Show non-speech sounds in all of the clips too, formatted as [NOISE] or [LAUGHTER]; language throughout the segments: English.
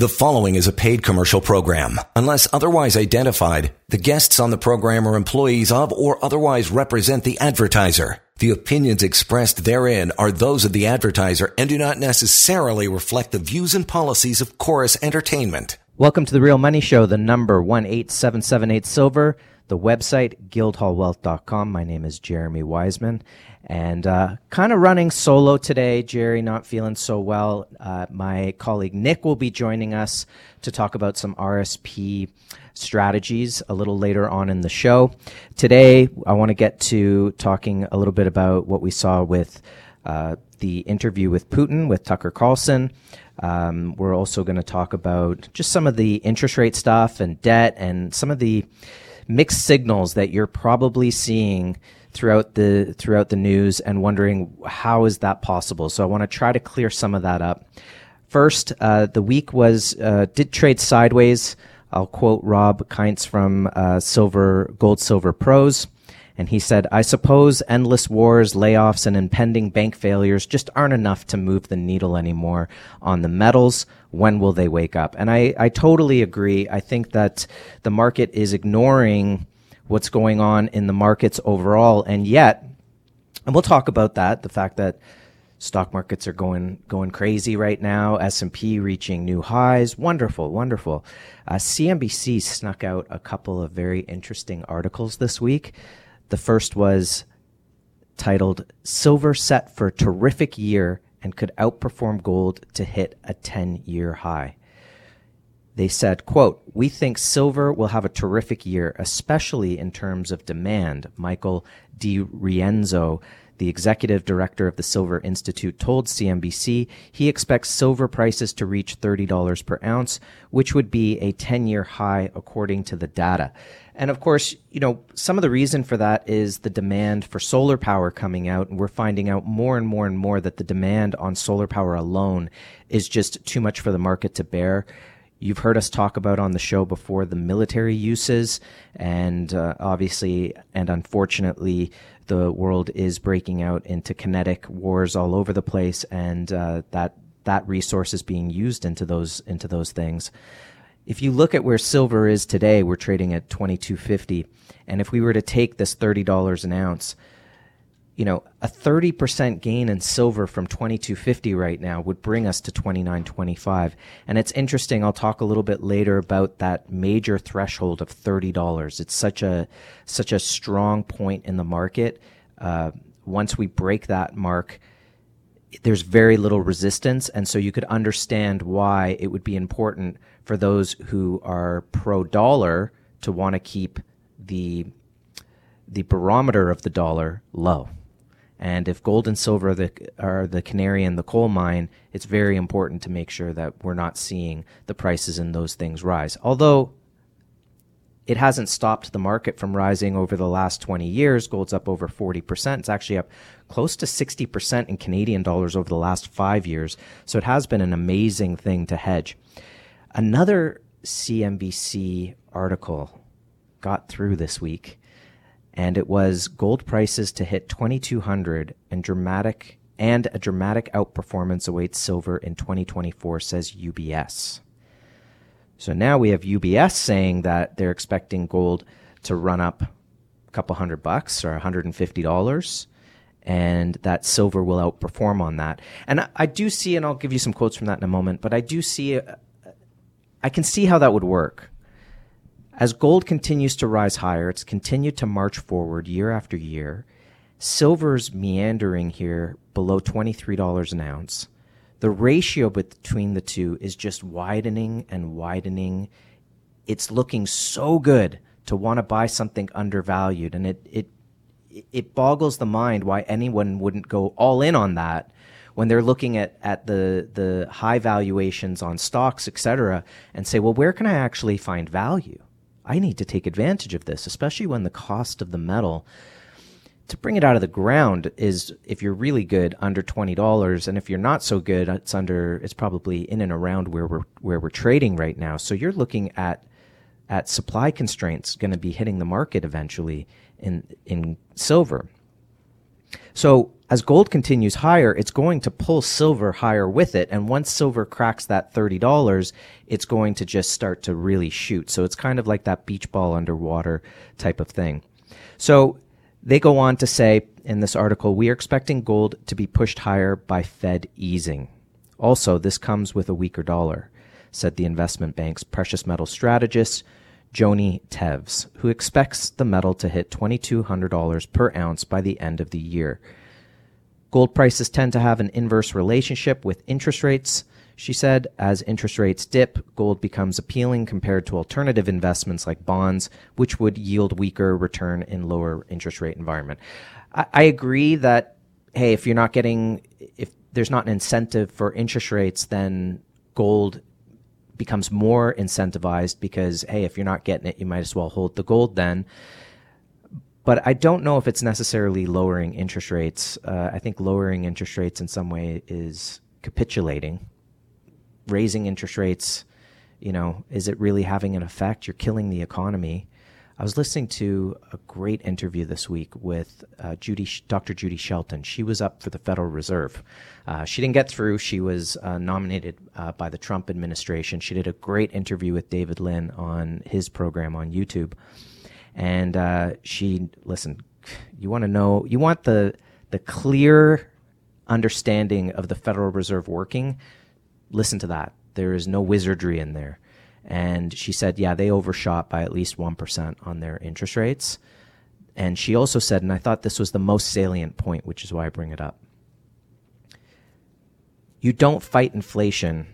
The following is a paid commercial program. Unless otherwise identified, the guests on the program are employees of or otherwise represent the advertiser. The opinions expressed therein are those of the advertiser and do not necessarily reflect the views and policies of Corus Entertainment. Welcome to the Real Money Show, the number 18778 Silver, the website guildhallwealth.com. My name is Jeremy Wiseman and uh, kind of running solo today. Jerry not feeling so well. Uh, my colleague Nick will be joining us to talk about some RSP strategies a little later on in the show. Today, I want to get to talking a little bit about what we saw with uh, the interview with Putin with Tucker Carlson. Um, we're also going to talk about just some of the interest rate stuff and debt and some of the mixed signals that you're probably seeing throughout the throughout the news and wondering how is that possible. So I want to try to clear some of that up. First, uh, the week was uh, did trade sideways. I'll quote Rob Kientz from uh, Silver Gold Silver Pros. And he said, I suppose endless wars, layoffs, and impending bank failures just aren't enough to move the needle anymore on the metals. When will they wake up? And I, I totally agree. I think that the market is ignoring what's going on in the markets overall. And yet, and we'll talk about that, the fact that stock markets are going going crazy right now s&p reaching new highs wonderful wonderful uh, cnbc snuck out a couple of very interesting articles this week the first was titled silver set for terrific year and could outperform gold to hit a 10 year high they said, quote, we think silver will have a terrific year, especially in terms of demand. Michael DiRienzo, the executive director of the Silver Institute, told CNBC he expects silver prices to reach $30 per ounce, which would be a 10 year high according to the data. And of course, you know, some of the reason for that is the demand for solar power coming out. And we're finding out more and more and more that the demand on solar power alone is just too much for the market to bear. You've heard us talk about on the show before the military uses, and uh, obviously and unfortunately, the world is breaking out into kinetic wars all over the place, and uh, that that resource is being used into those into those things. If you look at where silver is today, we're trading at twenty two fifty, and if we were to take this thirty dollars an ounce you know, a 30% gain in silver from 2250 right now would bring us to 2925. And it's interesting, I'll talk a little bit later about that major threshold of $30. It's such a such a strong point in the market. Uh, once we break that mark, there's very little resistance, and so you could understand why it would be important for those who are pro dollar to want to keep the the barometer of the dollar low. And if gold and silver are the, are the canary in the coal mine, it's very important to make sure that we're not seeing the prices in those things rise. Although it hasn't stopped the market from rising over the last 20 years. Gold's up over 40%. It's actually up close to 60% in Canadian dollars over the last five years. So it has been an amazing thing to hedge. Another CNBC article got through this week and it was gold prices to hit 2200 and dramatic and a dramatic outperformance awaits silver in 2024 says UBS. So now we have UBS saying that they're expecting gold to run up a couple hundred bucks or $150 and that silver will outperform on that. And I, I, do see, and I'll give you some quotes from that in a moment, but I do see, I can see how that would work. As gold continues to rise higher, it's continued to march forward year after year. Silver's meandering here below $23 an ounce. The ratio between the two is just widening and widening. It's looking so good to want to buy something undervalued, and it, it, it boggles the mind why anyone wouldn't go all in on that when they're looking at, at the, the high valuations on stocks, et cetera, and say, well, where can I actually find value? I need to take advantage of this, especially when the cost of the metal to bring it out of the ground is if you're really good under twenty dollars, and if you're not so good, it's under it's probably in and around where we're where we're trading right now. So you're looking at at supply constraints going to be hitting the market eventually in in silver. So as gold continues higher, it's going to pull silver higher with it. And once silver cracks that $30, it's going to just start to really shoot. So it's kind of like that beach ball underwater type of thing. So they go on to say in this article, we are expecting gold to be pushed higher by Fed easing. Also, this comes with a weaker dollar, said the investment bank's precious metal strategist, Joni Teves, who expects the metal to hit $2,200 per ounce by the end of the year. Gold prices tend to have an inverse relationship with interest rates. She said, as interest rates dip, gold becomes appealing compared to alternative investments like bonds, which would yield weaker return in lower interest rate environment. I, I agree that, hey, if you're not getting, if there's not an incentive for interest rates, then gold becomes more incentivized because, hey, if you're not getting it, you might as well hold the gold then but I don't know if it's necessarily lowering interest rates. Uh, I think lowering interest rates in some way is capitulating. Raising interest rates, you know, is it really having an effect? You're killing the economy. I was listening to a great interview this week with uh, Judy, Dr. Judy Shelton. She was up for the Federal Reserve. Uh, she didn't get through. She was uh, nominated uh, by the Trump administration. She did a great interview with David Lin on his program on YouTube and uh, she listen. You want to know? You want the the clear understanding of the Federal Reserve working? Listen to that. There is no wizardry in there. And she said, yeah, they overshot by at least 1% on their interest rates. And she also said, and I thought this was the most salient point, which is why I bring it up. You don't fight inflation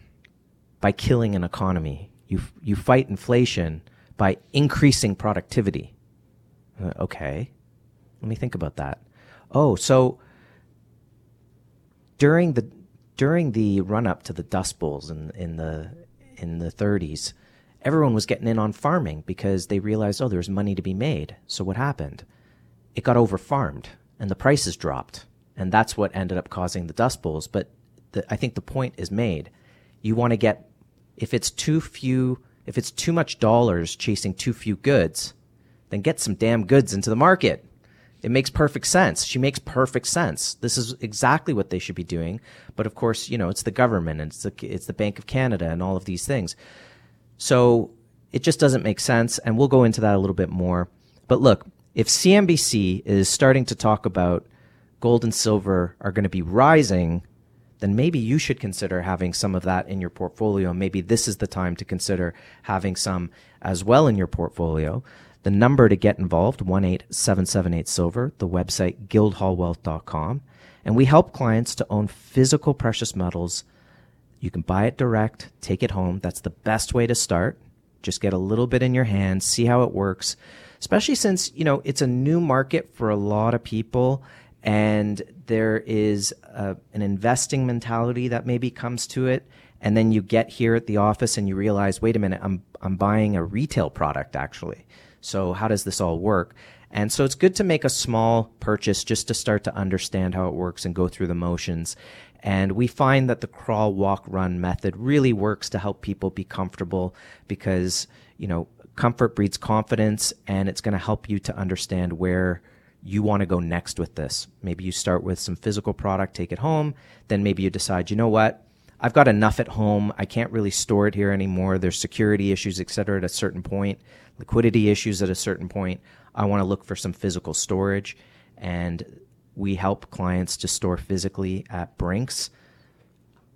by killing an economy. You, you fight inflation by increasing productivity. Uh, okay, let me think about that. Oh, so during the during the run up to the Dust Bowls in in the in the 30s, everyone was getting in on farming because they realized, oh, there's money to be made. So what happened? It got over farmed and the prices dropped, and that's what ended up causing the Dust Bowls. But the, I think the point is made. You want to get if it's too few if it's too much dollars chasing too few goods, then get some damn goods into the market. It makes perfect sense. She makes perfect sense. This is exactly what they should be doing. But of course, you know, it's the government and it's the, it's the Bank of Canada and all of these things. So it just doesn't make sense. And we'll go into that a little bit more. But look, if CNBC is starting to talk about gold and silver are going to be rising then maybe you should consider having some of that in your portfolio. Maybe this is the time to consider having some as well in your portfolio. The number to get involved, 18778 Silver, the website guildhallwealth.com. And we help clients to own physical precious metals. You can buy it direct, take it home. That's the best way to start. Just get a little bit in your hands, see how it works, especially since, you know, it's a new market for a lot of people and there is a, an investing mentality that maybe comes to it. And then you get here at the office and you realize wait a minute i'm i'm buying a retail product actually. So how does this all work? And so it's good to make a small purchase just to start to understand how it works and go through the motions. And we find that the crawl walk run method really works to help people be comfortable because you know comfort breeds confidence and it's going to help you to understand where you want to go next with this. Maybe you start with some physical product, take it home. Then maybe you decide, you know what? I've got enough at home. I can't really store it here anymore. There's security issues, et cetera, at a certain point, liquidity issues at a certain point. I want to look for some physical storage. And we help clients to store physically at Brinks,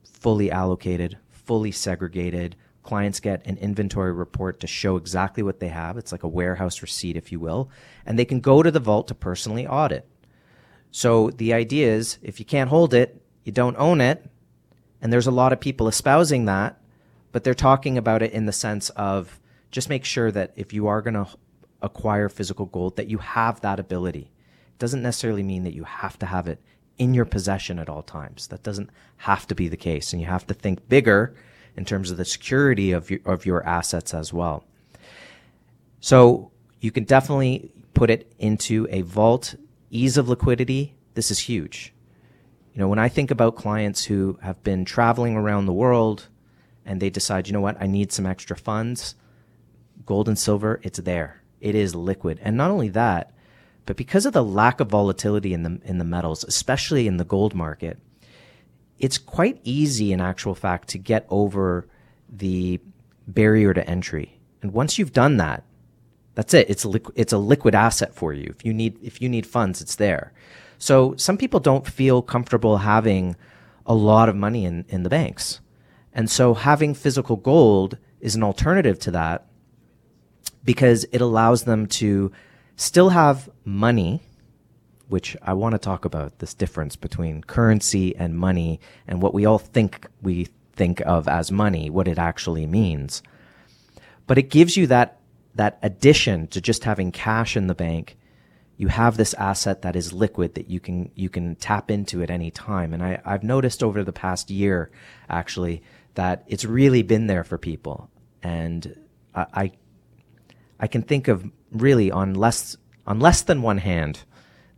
fully allocated, fully segregated, clients get an inventory report to show exactly what they have. It's like a warehouse receipt, if you will, and they can go to the vault to personally audit. So the idea is if you can't hold it, you don't own it. And there's a lot of people espousing that, but they're talking about it in the sense of just make sure that if you are going to acquire physical gold, that you have that ability. It doesn't necessarily mean that you have to have it in your possession at all times. That doesn't have to be the case. And you have to think bigger in terms of the security of your, of your assets as well. So you can definitely put it into a vault. Ease of liquidity, this is huge. You know, when I think about clients who have been traveling around the world and they decide, you know what, I need some extra funds, gold and silver, it's there. It is liquid. And not only that, But because of the lack of volatility in the in the metals, especially in the gold market, it's quite easy in actual fact to get over the barrier to entry. And once you've done that, that's it. It's a liqu- it's a liquid asset for you. If you need if you need funds, it's there. So some people don't feel comfortable having a lot of money in, in the banks. And so having physical gold is an alternative to that because it allows them to still have money, which I want to talk about this difference between currency and money and what we all think we think of as money, what it actually means. But it gives you that that addition to just having cash in the bank, you have this asset that is liquid that you can you can tap into at any time. And I, I've noticed over the past year, actually, that it's really been there for people. And I, I, I can think of really on less on less than one hand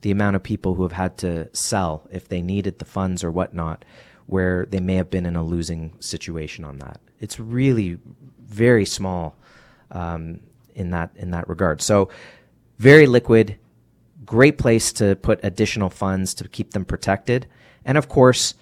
the amount of people who have had to sell if they needed the funds or whatnot, where they may have been in a losing situation on that. It's really very small um, in that in that regard. So very liquid, great place to put additional funds to keep them protected, and of course.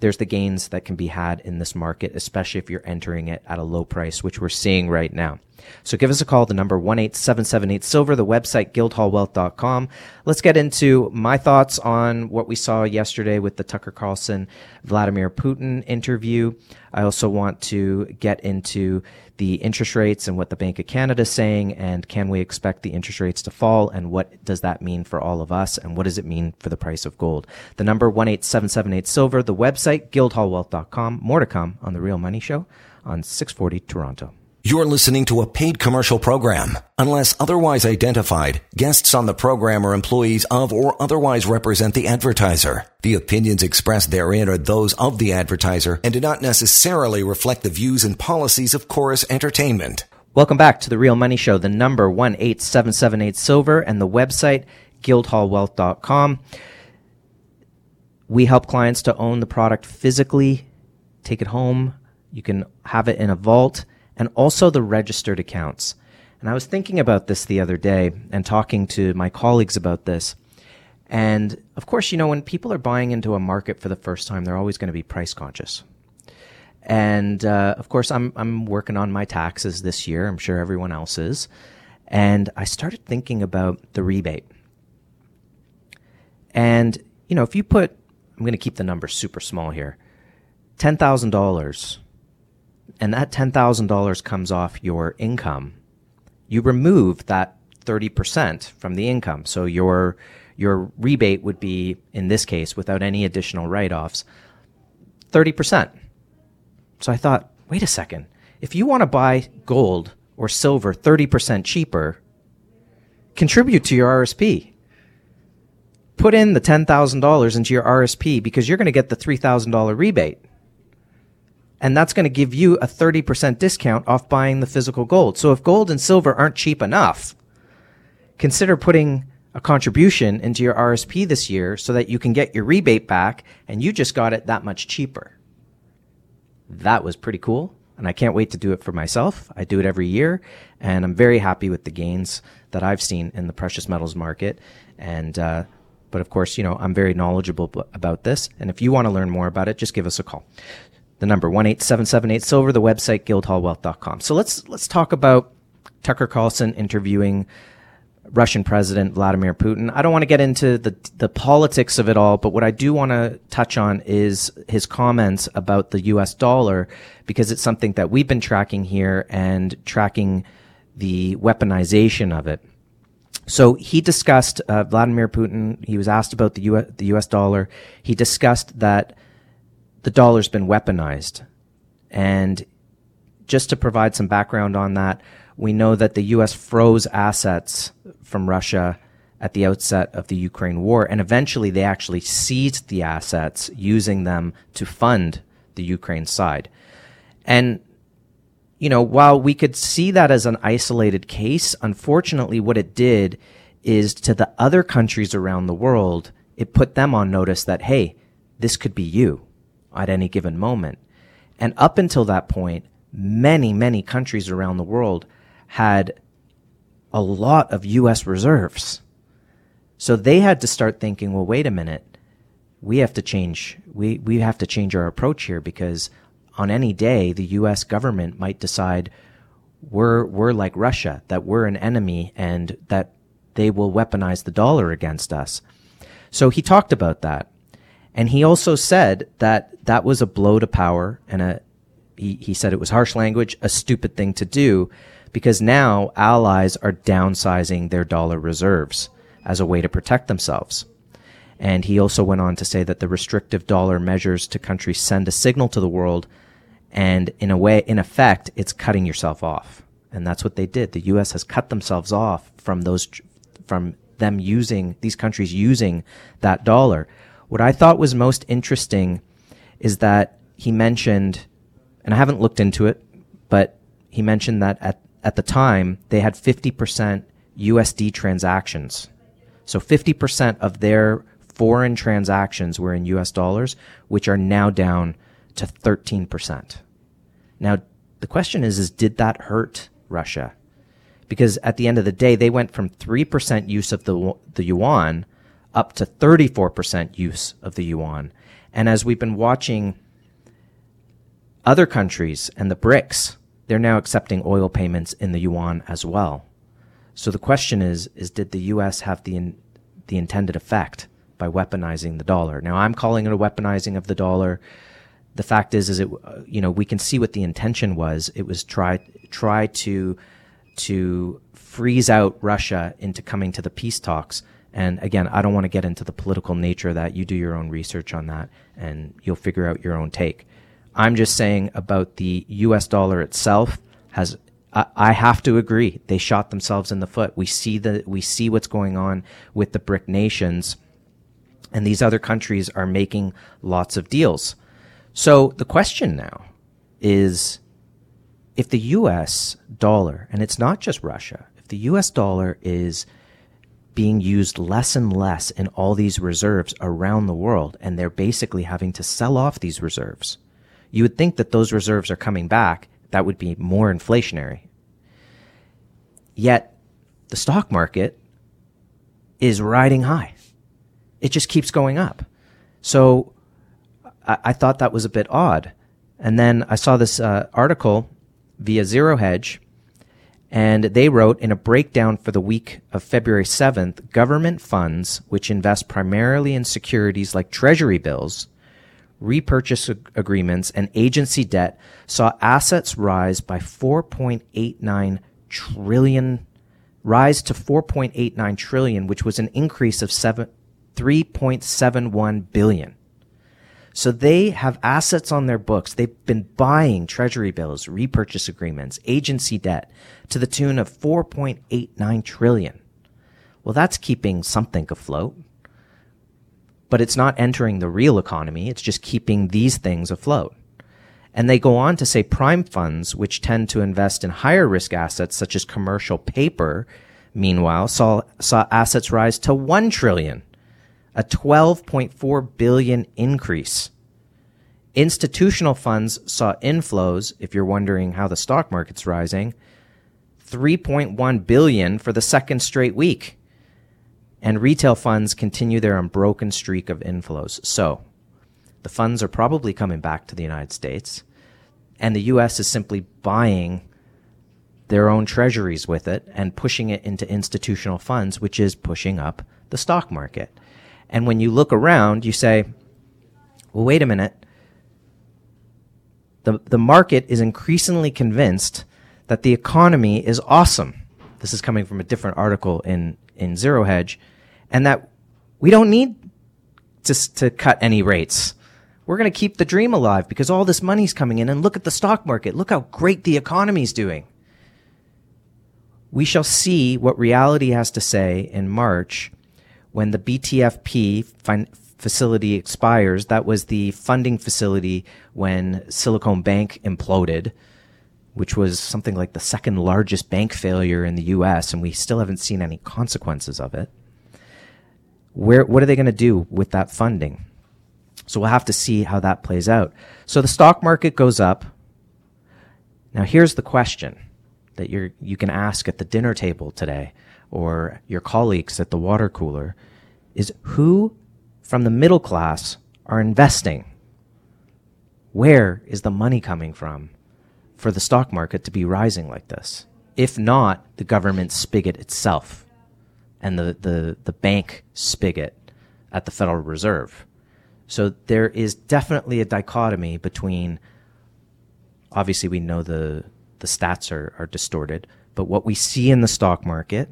There's the gains that can be had in this market, especially if you're entering it at a low price, which we're seeing right now. So give us a call, the number 18778 Silver, the website guildhallwealth.com. Let's get into my thoughts on what we saw yesterday with the Tucker Carlson Vladimir Putin interview. I also want to get into the interest rates and what the Bank of Canada is saying, and can we expect the interest rates to fall, and what does that mean for all of us, and what does it mean for the price of gold? The number 18778 Silver, the website, guildhallwealth.com. More to come on The Real Money Show on 640 Toronto. You're listening to a paid commercial program. Unless otherwise identified, guests on the program are employees of or otherwise represent the advertiser. The opinions expressed therein are those of the advertiser and do not necessarily reflect the views and policies of Corus Entertainment. Welcome back to the Real Money Show, the number 18778 Silver and the website guildhallwealth.com. We help clients to own the product physically, take it home. You can have it in a vault and also the registered accounts. And I was thinking about this the other day and talking to my colleagues about this. And of course, you know, when people are buying into a market for the first time, they're always going to be price conscious. And uh, of course, I'm I'm working on my taxes this year. I'm sure everyone else is. And I started thinking about the rebate. And you know, if you put, I'm going to keep the number super small here, ten thousand dollars and that $10,000 comes off your income, you remove that 30% from the income. So your your rebate would be in this case without any additional write-offs 30%. So I thought, wait a second. If you want to buy gold or silver 30% cheaper, contribute to your RSP. Put in the $10,000 into your RSP because you're going to get the $3,000 rebate and that's going to give you a 30% discount off buying the physical gold. So if gold and silver aren't cheap enough, consider putting a contribution into your RSP this year so that you can get your rebate back and you just got it that much cheaper. That was pretty cool. And I can't wait to do it for myself. I do it every year and I'm very happy with the gains that I've seen in the precious metals market. And, uh, but of course, you know, I'm very knowledgeable about this. And if you want to learn more about it, just give us a call the number 18778 silver the website guildhallwealth.com so let's let's talk about tucker carlson interviewing russian president vladimir putin i don't want to get into the the politics of it all but what i do want to touch on is his comments about the us dollar because it's something that we've been tracking here and tracking the weaponization of it so he discussed uh, Vladimir Putin. He was asked about the US, the U.S. dollar. He discussed that the dollar's been weaponized. And just to provide some background on that, we know that the U.S. froze assets from Russia at the outset of the Ukraine war, and eventually they actually seized the assets, using them to fund the Ukraine side. And, you know, while we could see that as an isolated case, unfortunately, what it did is to the other countries around the world, it put them on notice that, hey, this could be you at any given moment. And up until that point, many, many countries around the world had a lot of U.S. reserves. So they had to start thinking, well, wait a minute. We have to change. We, we have to change our approach here because on any day, the U.S. government might decide we're, we're like Russia, that we're an enemy and that they will weaponize the dollar against us. So he talked about that. And he also said that that was a blow to power and a, he, he said it was harsh language, a stupid thing to do because now allies are downsizing their dollar reserves as a way to protect themselves. And he also went on to say that the restrictive dollar measures to countries send a signal to the world and in a way, in effect, it's cutting yourself off. And that's what they did. The U.S. has cut themselves off from those, from them using, these countries using that dollar. What I thought was most interesting is that he mentioned, and I haven't looked into it, but he mentioned that at, at the time they had 50% USD transactions. So 50% of their foreign transactions were in US dollars, which are now down to 13%. Now, the question is, is did that hurt Russia? Because at the end of the day, they went from 3% use of the, the yuan up to 34% use of the yuan. And as we've been watching other countries and the BRICS, they're now accepting oil payments in the yuan as well. So the question is, is did the U.S. have the, in, the intended effect by weaponizing the dollar? Now I'm calling it a weaponizing of the dollar the fact is, is it, you know, we can see what the intention was. It was try, try to, to freeze out Russia into coming to the peace talks. And again, I don't want to get into the political nature of that. You do your own research on that and you'll figure out your own take. I'm just saying about the US dollar itself has I, have to agree. They shot themselves in the foot. We see the we see what's going on with the BRIC nations and these other countries are making lots of deals. So the question now is if the US dollar, and it's not just Russia, if the US dollar is being used less and less in all these reserves around the world, and they're basically having to sell off these reserves, you would think that those reserves are coming back. That would be more inflationary. Yet the stock market is riding high. It just keeps going up. So I, I thought that was a bit odd. And then I saw this uh, article via Zero Hedge, and they wrote in a breakdown for the week of February 7th government funds, which invest primarily in securities like treasury bills, repurchase ag- agreements, and agency debt, saw assets rise by 4.89 trillion, rise to 4.89 trillion, which was an increase of 7, 3.71 billion. So they have assets on their books. They've been buying treasury bills, repurchase agreements, agency debt to the tune of 4.89 trillion. Well, that's keeping something afloat. But it's not entering the real economy. It's just keeping these things afloat. And they go on to say prime funds, which tend to invest in higher risk assets such as commercial paper, meanwhile saw, saw assets rise to 1 trillion a 12.4 billion increase. Institutional funds saw inflows, if you're wondering how the stock market's rising, 3.1 billion for the second straight week. And retail funds continue their unbroken streak of inflows. So, the funds are probably coming back to the United States, and the US is simply buying their own treasuries with it and pushing it into institutional funds, which is pushing up the stock market. And when you look around, you say, well, wait a minute. The, the market is increasingly convinced that the economy is awesome. This is coming from a different article in, in Zero Hedge, and that we don't need to, to cut any rates. We're going to keep the dream alive because all this money's coming in and look at the stock market. Look how great the economy's doing. We shall see what reality has to say in March when the BTFP fin- facility expires, that was the funding facility when Silicon Bank imploded, which was something like the second largest bank failure in the US, and we still haven't seen any consequences of it. Where, what are they going to do with that funding? So we'll have to see how that plays out. So the stock market goes up. Now here's the question that you you can ask at the dinner table today or your colleagues at the water cooler is who from the middle class are investing? Where is the money coming from for the stock market to be rising like this? If not, the government spigot itself and the, the, the bank spigot at the Federal Reserve. So there is definitely a dichotomy between obviously we know the the stats are, are distorted, but what we see in the stock market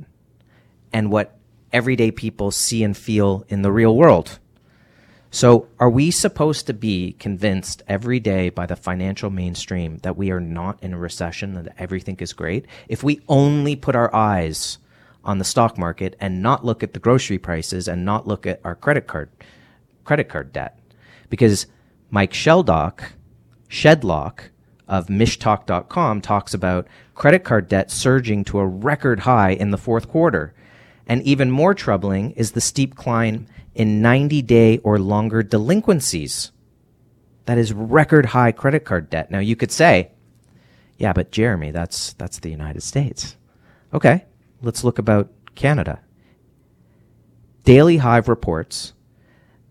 and what everyday people see and feel in the real world. So, are we supposed to be convinced every day by the financial mainstream that we are not in a recession, and that everything is great? If we only put our eyes on the stock market and not look at the grocery prices and not look at our credit card credit card debt. Because Mike Sheldock, Shedlock of mishtalk.com talks about credit card debt surging to a record high in the fourth quarter. And even more troubling is the steep climb in 90 day or longer delinquencies. That is record high credit card debt. Now you could say, yeah, but Jeremy, that's, that's the United States. Okay. Let's look about Canada. Daily Hive reports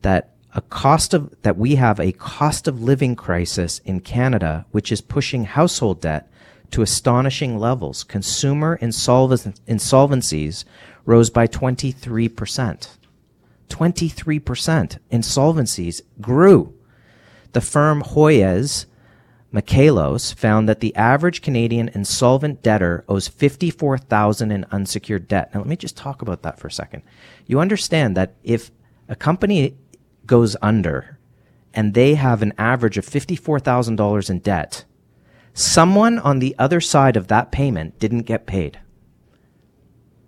that a cost of that we have a cost of living crisis in Canada which is pushing household debt to astonishing levels. Consumer insolvencies rose by 23%. 23% insolvencies grew. The firm Hoyes Michalos found that the average Canadian insolvent debtor owes 54,000 in unsecured debt. Now let me just talk about that for a second. You understand that if a company goes under and they have an average of $54,000 in debt, someone on the other side of that payment didn't get paid.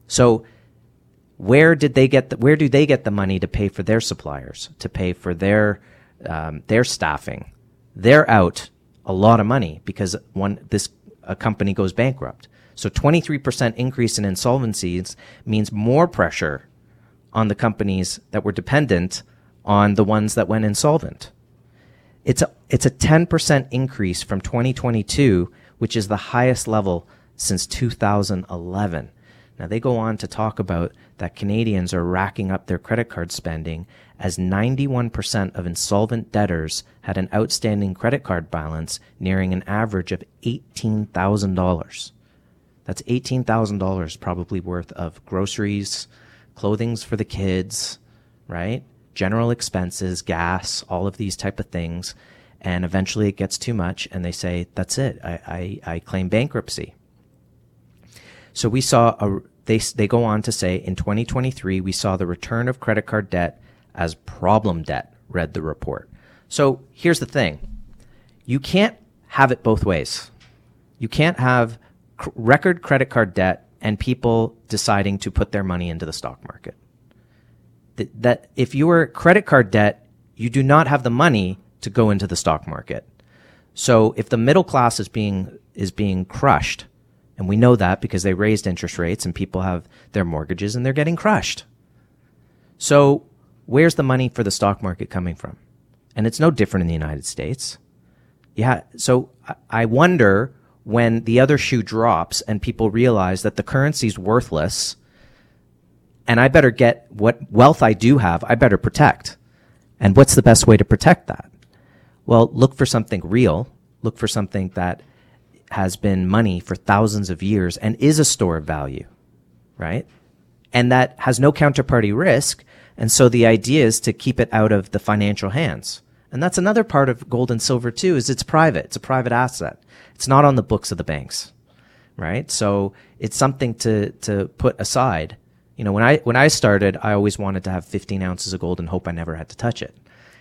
So where did they get the, where do they get the money to pay for their suppliers, to pay for their um, their staffing? They're out a lot of money because one this a company goes bankrupt. So 23% increase in insolvencies means more pressure on the companies that were dependent on the ones that went insolvent. It's a, it's a 10% increase from 2022, which is the highest level since 2011. Now, they go on to talk about that Canadians are racking up their credit card spending as 91% of insolvent debtors had an outstanding credit card balance nearing an average of $18,000. That's $18,000 probably worth of groceries, clothings for the kids, right? general expenses, gas, all of these type of things. And eventually it gets too much and they say, that's it. I, I, I claim bankruptcy. So we saw a, they, they go on to say in 2023, we saw the return of credit card debt as problem debt, read the report. So here's the thing. You can't have it both ways. You can't have record credit card debt and people deciding to put their money into the stock market that, that if you are credit card debt, you do not have the money to go into the stock market. So if the middle class is being is being crushed, and we know that because they raised interest rates and people have their mortgages and they're getting crushed. So where's the money for the stock market coming from? And it's no different in the United States. Yeah. So I wonder when the other shoe drops and people realize that the currency's worthless and I better get what wealth I do have, I better protect. And what's the best way to protect that? Well, look for something real. Look for something that has been money for thousands of years and is a store of value, right? And that has no counterparty risk. And so the idea is to keep it out of the financial hands. And that's another part of gold and silver too, is it's private. It's a private asset. It's not on the books of the banks, right? So it's something to, to put aside you know, when I when I started, I always wanted to have 15 ounces of gold and hope I never had to touch it.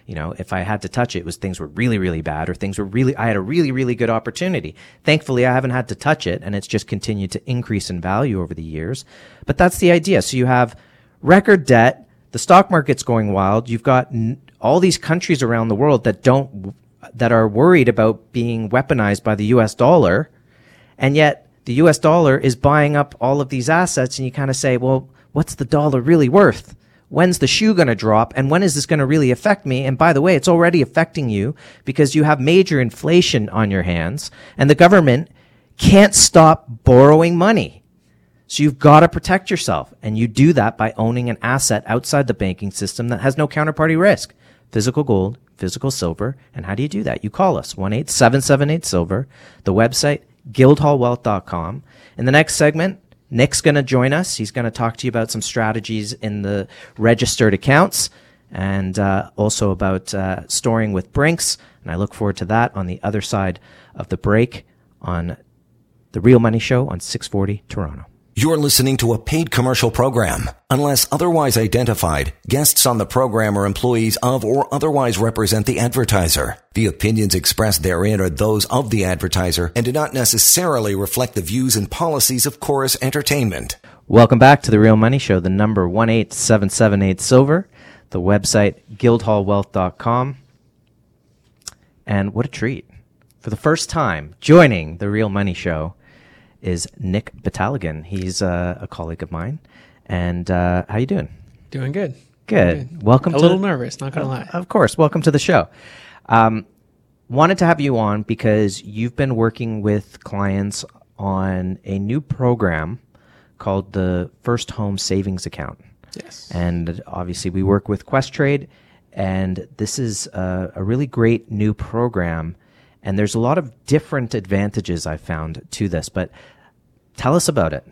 You know, if I had to touch it, it was things were really, really bad or things were really, I had a really, really good opportunity. Thankfully, I haven't had to touch it and it's just continued to increase in value over the years. But that's the idea. So you have record debt. The stock market's going wild. You've got n- all these countries around the world that don't, that are worried about being weaponized by the US dollar. And yet the US dollar is buying up all of these assets. And you kind of say, well, what's the dollar really worth? When's the shoe going to drop? And when is this going to really affect me? And by the way, it's already affecting you because you have major inflation on your hands and the government can't stop borrowing money. So you've got to protect yourself. And you do that by owning an asset outside the banking system that has no counterparty risk. Physical gold, physical silver. And how do you do that? You call us 1-877-8 silver. The website, guildhallwealth.com. In the next segment, Nick's going to join us. He's going to talk to you about some strategies in the registered accounts and uh, also about uh, storing with Brinks. And I look forward to that on the other side of the break on the Real Money Show on 640 Toronto. You're listening to a paid commercial program. Unless otherwise identified, guests on the program are employees of or otherwise represent the advertiser. The opinions expressed therein are those of the advertiser and do not necessarily reflect the views and policies of Corus Entertainment. Welcome back to the Real Money Show, the number 18778 Silver, the website guildhallwealth.com. And what a treat. For the first time, joining the Real Money Show is Nick Bataligan. He's uh, a colleague of mine. And uh, how you doing? Doing good. Good. Good. Welcome. A to little nervous, not gonna lie. Of course. Welcome to the show. Um, wanted to have you on because you've been working with clients on a new program called the First Home Savings Account. Yes. And obviously, we work with Questrade, and this is a, a really great new program. And there's a lot of different advantages I found to this, but tell us about it.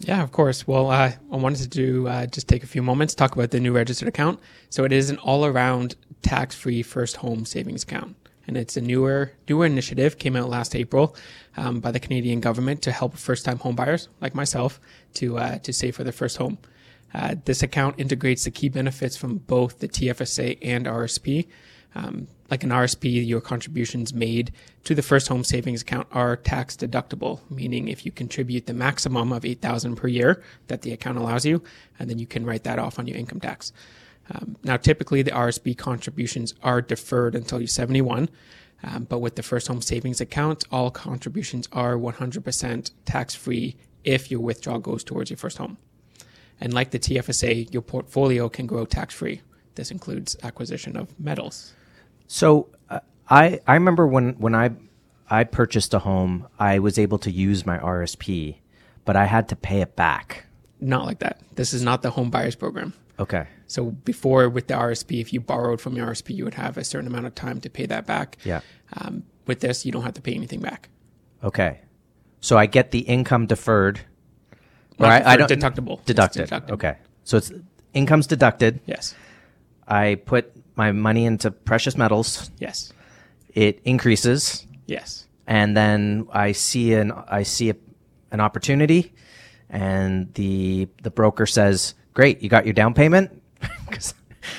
Yeah, of course. Well, uh, I wanted to do uh, just take a few moments talk about the new registered account. So it is an all-around tax-free first home savings account, and it's a newer newer initiative. Came out last April um, by the Canadian government to help first-time homebuyers like myself to uh, to save for their first home. Uh, this account integrates the key benefits from both the TFSA and RSP. Um, like an RSP, your contributions made to the first home savings account are tax deductible, meaning if you contribute the maximum of 8000 per year that the account allows you, and then you can write that off on your income tax. Um, now, typically the RSP contributions are deferred until you're 71, um, but with the first home savings account, all contributions are 100% tax free if your withdrawal goes towards your first home. And like the TFSA, your portfolio can grow tax free. This includes acquisition of metals. So uh, I I remember when when I I purchased a home, I was able to use my RSP, but I had to pay it back. Not like that. This is not the home buyers program. Okay. So before with the RSP, if you borrowed from your RSP, you would have a certain amount of time to pay that back. Yeah. Um, with this, you don't have to pay anything back. Okay. So I get the income deferred. Or I, I don't deductible. Deducted. deductible. Okay. So it's income's deducted. Yes. I put my money into precious metals. Yes. It increases, Yes. and then I see an I see a, an opportunity, and the the broker says, "Great, you got your down payment. [LAUGHS] 'Cause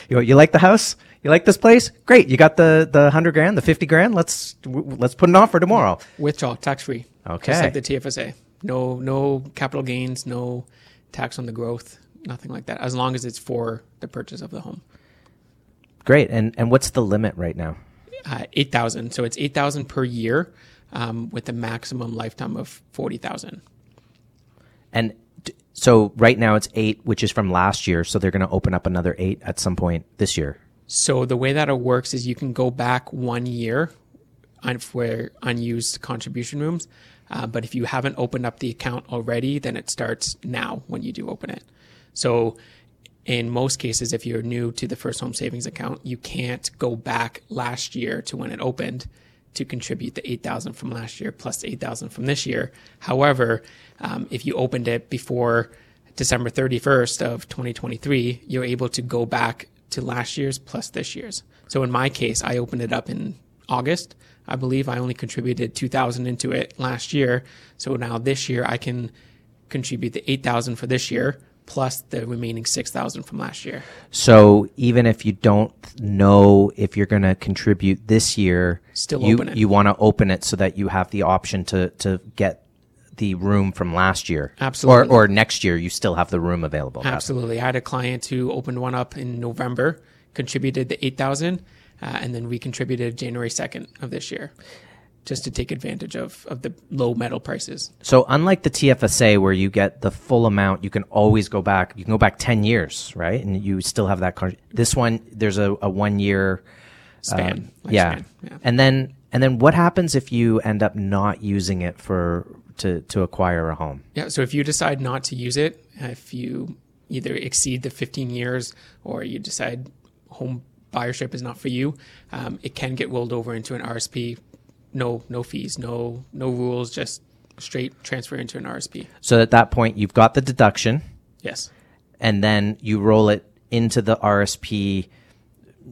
you you like the house." You like this place? Great! You got the the hundred grand, the fifty grand. Let's w- let's put an offer tomorrow. Withdrawal tax free. Okay. Just like the TFSA. No, no capital gains, no tax on the growth, nothing like that. As long as it's for the purchase of the home. Great. And and what's the limit right now? Uh, eight thousand. So it's eight thousand per year, um, with a maximum lifetime of forty thousand. And d- so right now it's eight, which is from last year. So they're going to open up another eight at some point this year. So the way that it works is you can go back one year on for unused contribution rooms, uh, but if you haven't opened up the account already, then it starts now when you do open it. So in most cases, if you're new to the first home savings account, you can't go back last year to when it opened to contribute the 8000 from last year 8000 from this year. However, um, if you opened it before December 31st of 2023, you're able to go back to last year's plus this year's. So in my case, I opened it up in August. I believe I only contributed 2000 into it last year. So now this year I can contribute the 8000 for this year plus the remaining 6000 from last year. So even if you don't know if you're going to contribute this year, Still you, open it. you want to open it so that you have the option to, to get the room from last year. Absolutely. Or, or next year, you still have the room available. Absolutely. I had a client who opened one up in November, contributed the 8000 uh, and then we contributed January 2nd of this year just to take advantage of, of the low metal prices. So unlike the TFSA where you get the full amount, you can always go back. You can go back 10 years, right? And you still have that. Con- this one, there's a, a one year Span. yeah. lifespan. yeah. And then and then what happens if you end up not using it for to to acquire a home. Yeah. So if you decide not to use it, if you either exceed the 15 years or you decide home buyership is not for you, um, it can get rolled over into an RSP. No, no fees, no, no rules, just straight transfer into an RSP. So at that point, you've got the deduction, Yes. and then you roll it into the RSP,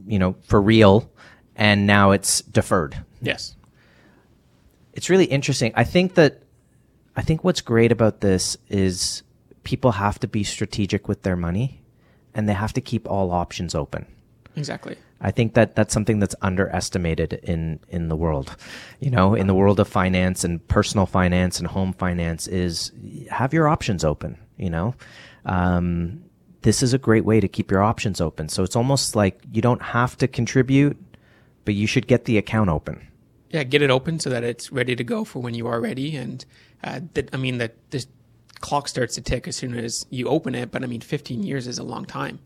you know, for real, and now it's deferred. Yes. It's really interesting. I think that I think what's great about this is people have to be strategic with their money, and they have to keep all options open. Exactly. I think that that's something that's underestimated in in the world. You know, in the world of finance and personal finance and home finance is have your options open, you know. Um, this is a great way to keep your options open. So it's almost like you don't have to contribute, but you should get the account open. Yeah, get it open so that it's ready to go for when you are ready. And uh, that, I mean, that the clock starts to tick as soon as you open it. But I mean, 15 years is a long time,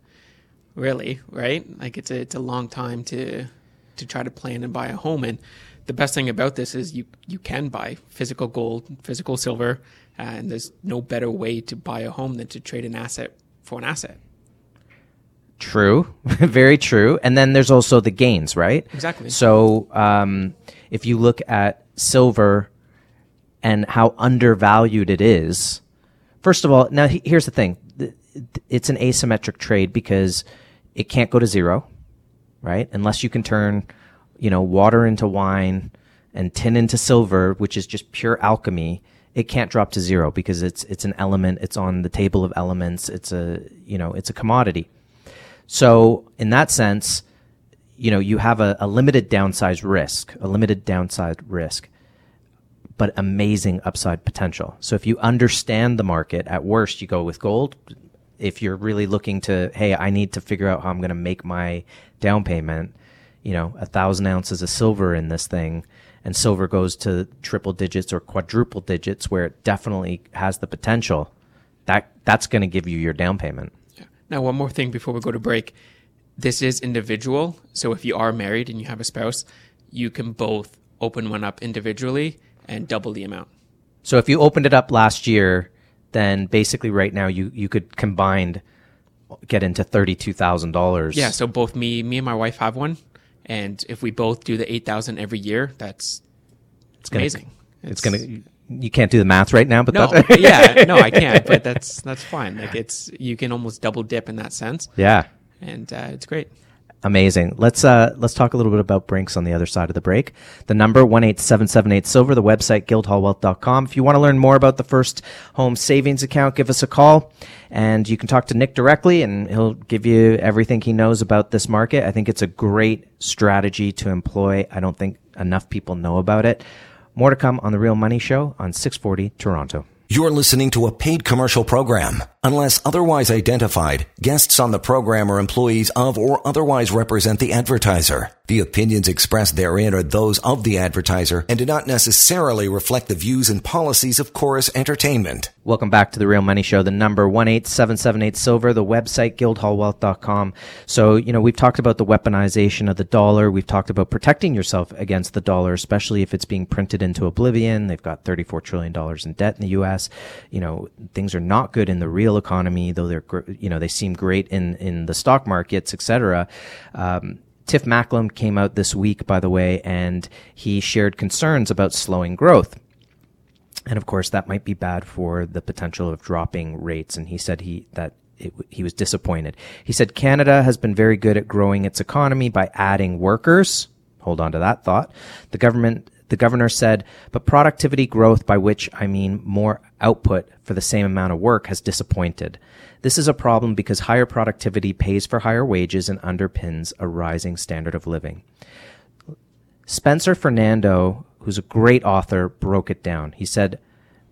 really, right? Like it's a it's a long time to to try to plan and buy a home. And the best thing about this is you you can buy physical gold, physical silver, and there's no better way to buy a home than to trade an asset for an asset. True, [LAUGHS] very true. And then there's also the gains, right? Exactly. So um, if you look at silver and how undervalued it is, first of all, now here's the thing: Th- it's an asymmetric trade because it can't go to zero, right? Unless you can turn, you know, water into wine and tin into silver, which is just pure alchemy. It can't drop to zero because it's it's an element. It's on the table of elements. It's a you know it's a commodity. So in that sense, you know, you have a, a limited downside risk, a limited downside risk, but amazing upside potential. So if you understand the market, at worst, you go with gold. If you're really looking to, hey, I need to figure out how I'm going to make my down payment, you know, a thousand ounces of silver in this thing, and silver goes to triple digits or quadruple digits where it definitely has the potential. That that's going to give you your down payment. Now, one more thing before we go to break. This is individual. So if you are married and you have a spouse, you can both open one up individually and double the amount. So if you opened it up last year, then basically right now you you could combined get into thirty two thousand dollars. Yeah. So both me, me and my wife have one. And if we both do the 8,000 every year, that's it's gonna, amazing. It's, gonna. You can't do the math right now, but No, that's, [LAUGHS] yeah, no, I can't, but that's, that's fine. Like it's, you can almost double dip in that sense. yeah, And, uh, it's great. Amazing. Let's uh let's talk a little bit about Brinks on the other side of the break. The number one eight seven seven eight silver. The website guildhallwealth.com. If you want to learn more about the first home savings account, give us a call, and you can talk to Nick directly, and he'll give you everything he knows about this market. I think it's a great strategy to employ. I don't think enough people know about it. More to come on the Real Money Show on six forty Toronto. You're listening to a paid commercial program. Unless otherwise identified, guests on the program are employees of or otherwise represent the advertiser. The opinions expressed therein are those of the advertiser and do not necessarily reflect the views and policies of Corus Entertainment. Welcome back to the Real Money Show. The number one eight seven seven eight silver. The website guildhallwealth.com. So you know we've talked about the weaponization of the dollar. We've talked about protecting yourself against the dollar, especially if it's being printed into oblivion. They've got thirty four trillion dollars in debt in the U.S. You know things are not good in the real economy, though they're you know they seem great in in the stock markets, etc. Um, Tiff Macklem came out this week, by the way, and he shared concerns about slowing growth. And of course, that might be bad for the potential of dropping rates. And he said he that it, he was disappointed. He said Canada has been very good at growing its economy by adding workers. Hold on to that thought. The government, the governor said, but productivity growth, by which I mean more output for the same amount of work, has disappointed. This is a problem because higher productivity pays for higher wages and underpins a rising standard of living. Spencer Fernando, who's a great author, broke it down. He said,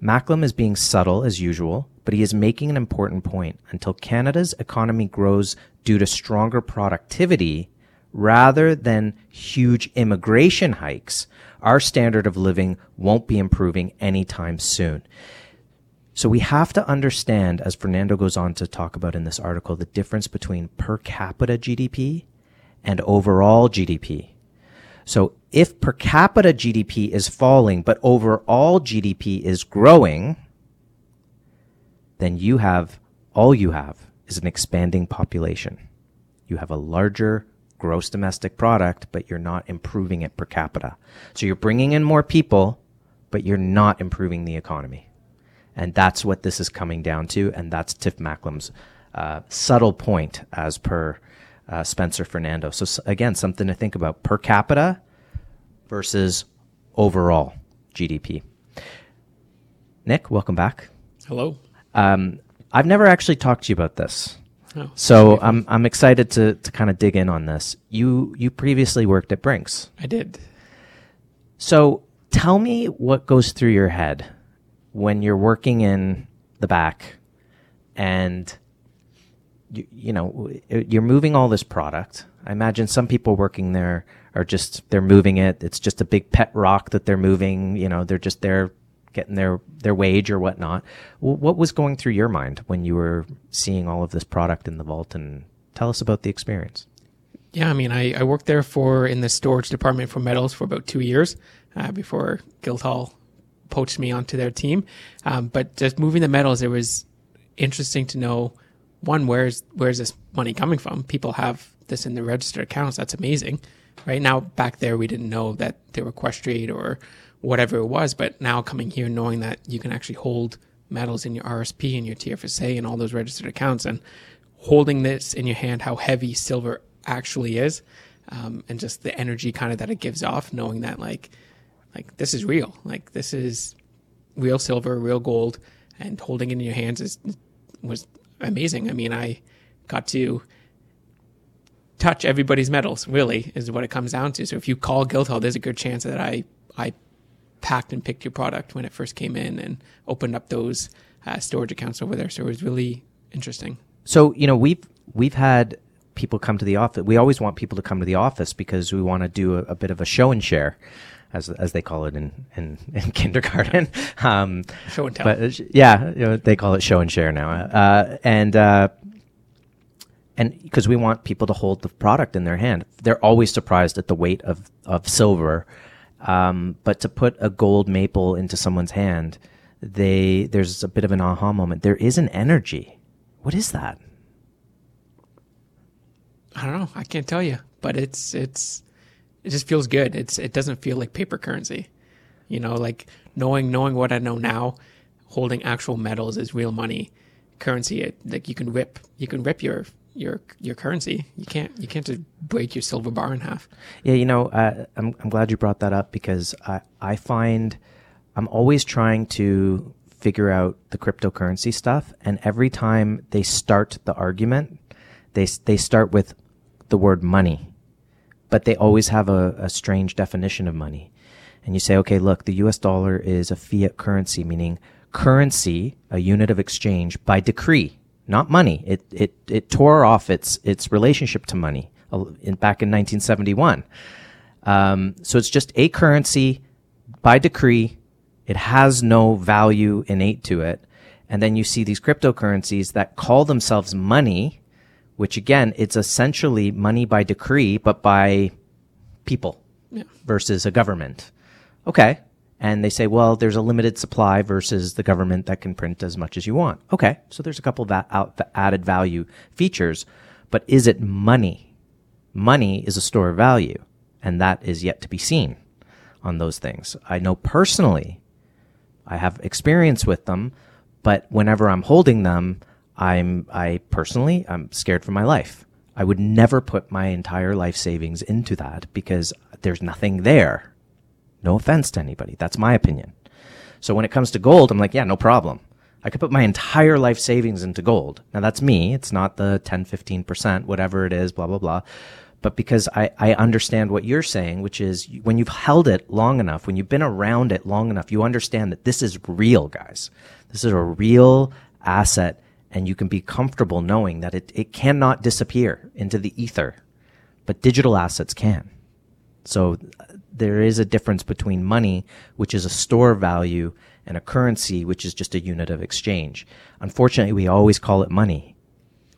Macklem is being subtle as usual, but he is making an important point. Until Canada's economy grows due to stronger productivity rather than huge immigration hikes, our standard of living won't be improving anytime soon. So we have to understand, as Fernando goes on to talk about in this article, the difference between per capita GDP and overall GDP. So if per capita GDP is falling, but overall GDP is growing, then you have, all you have is an expanding population. You have a larger gross domestic product, but you're not improving it per capita. So you're bringing in more people, but you're not improving the economy. And that's what this is coming down to. And that's Tiff Macklem's uh, subtle point as per uh, Spencer Fernando. So again, something to think about per capita versus overall GDP. Nick, welcome back. Hello. Um, I've never actually talked to you about this. Oh, so I'm I'm excited to to kind of dig in on this. You you previously worked at Brinks. I did. So tell me what goes through your head when you're working in the back and you, you know you're moving all this product. I imagine some people working there are just they're moving it. It's just a big pet rock that they're moving. You know, they're just there getting their their wage or whatnot. What was going through your mind when you were seeing all of this product in the vault? And tell us about the experience. Yeah, I mean, I, I worked there for in the storage department for metals for about two years uh, before Guildhall poached me onto their team. Um, but just moving the metals, it was interesting to know one where's where's this money coming from? People have this in their registered accounts. That's amazing. Right now, back there, we didn't know that they were Questrade or whatever it was. But now coming here, knowing that you can actually hold metals in your RSP and your TFSA and all those registered accounts, and holding this in your hand, how heavy silver actually is, um, and just the energy kind of that it gives off, knowing that like, like this is real, like this is real silver, real gold, and holding it in your hands is was amazing. I mean, I got to touch everybody's metals, really, is what it comes down to. So if you call Guildhall, there's a good chance that I, I packed and picked your product when it first came in and opened up those uh, storage accounts over there. So it was really interesting. So, you know, we've, we've had people come to the office. We always want people to come to the office because we want to do a, a bit of a show and share. As, as they call it in, in, [LAUGHS] in kindergarten. Um, show and tell. But yeah, you know, they call it show and share now. Uh, and, uh, and because we want people to hold the product in their hand. They're always surprised at the weight of, of silver. Um, but to put a gold maple into someone's hand, they, there's a bit of an aha moment. There is an energy. What is that? I don't know. I can't tell you, but it's, it's, it just feels good. It's, it doesn't feel like paper currency, you know, like knowing, knowing what I know now, holding actual metals is real money currency. It, like you can rip, you can rip your your your currency. You can't you can't just break your silver bar in half. Yeah, you know, uh, I'm I'm glad you brought that up because I I find I'm always trying to figure out the cryptocurrency stuff, and every time they start the argument, they they start with the word money, but they always have a, a strange definition of money. And you say, okay, look, the U.S. dollar is a fiat currency, meaning currency, a unit of exchange by decree not money. It, it, it tore off its, its relationship to money in, back in 1971. Um, so it's just a currency by decree. It has no value innate to it. And then you see these cryptocurrencies that call themselves money, which again, it's essentially money by decree, but by people yeah. versus a government. Okay and they say, well, there's a limited supply versus the government that can print as much as you want. Okay, so there's a couple of added value features, but is it money? Money is a store of value, and that is yet to be seen on those things. I know personally, I have experience with them, but whenever I'm holding them, I'm, I personally, I'm scared for my life. I would never put my entire life savings into that because there's nothing there no offense to anybody. That's my opinion. So when it comes to gold, I'm like, yeah, no problem. I could put my entire life savings into gold. Now that's me. It's not the 10, 15%, whatever it is, blah, blah, blah. But because I, I understand what you're saying, which is when you've held it long enough, when you've been around it long enough, you understand that this is real, guys. This is a real asset and you can be comfortable knowing that it, it cannot disappear into the ether, but digital assets can. So there is a difference between money, which is a store value, and a currency, which is just a unit of exchange. Unfortunately, we always call it money.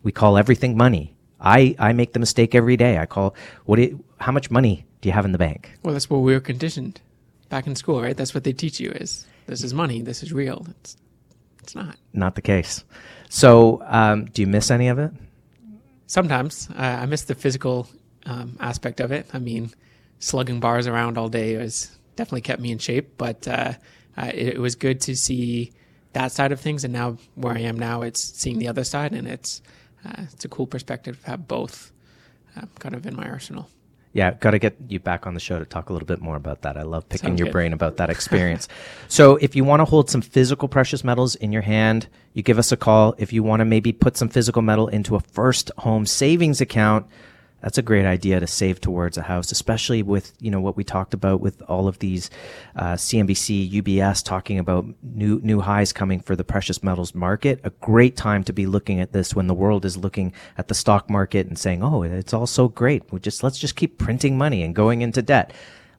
We call everything money. I, I make the mistake every day. I call what it, how much money do you have in the bank? Well, that's what we were conditioned back in school, right? That's what they teach you is this is money, this is real. It's it's not. Not the case. So, um, do you miss any of it? Sometimes uh, I miss the physical um, aspect of it. I mean, slugging bars around all day was definitely kept me in shape, but uh, uh, it, it, was good to see that side of things. And now where I am now, it's seeing the other side, and it's uh, it's a cool perspective to have both um, kind of in my arsenal. Yeah, got to get you back on the show to talk a little bit more about that. I love picking Sounds your good. brain about that [LAUGHS] experience. so, if you want to hold some physical precious metals in your hand, you give us a call. If you want to maybe put some physical metal into a first home savings account, that's a great idea to save towards a house, especially with you know what we talked about with all of these uh, CNBC, UBS talking about new new highs coming for the precious metals market. A great time to be looking at this when the world is looking at the stock market and saying, "Oh, it's all so great. We just let's just keep printing money and going into debt."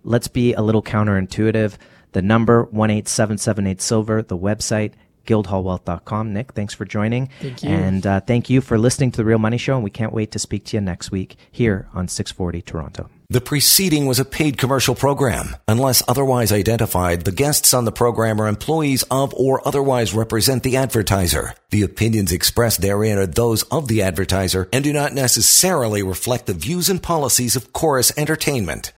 Let's be a little counterintuitive. The number one eight seven seven eight silver. The website guildhallwealth.com. Nick, thanks for joining. Thank you. And uh, thank you for listening to The Real Money Show. And we can't wait to speak to you next week here on 640 Toronto. The preceding was a paid commercial program. Unless otherwise identified, the guests on the program are employees of or otherwise represent the advertiser. The opinions expressed therein are those of the advertiser and do not necessarily reflect the views and policies of Corus Entertainment.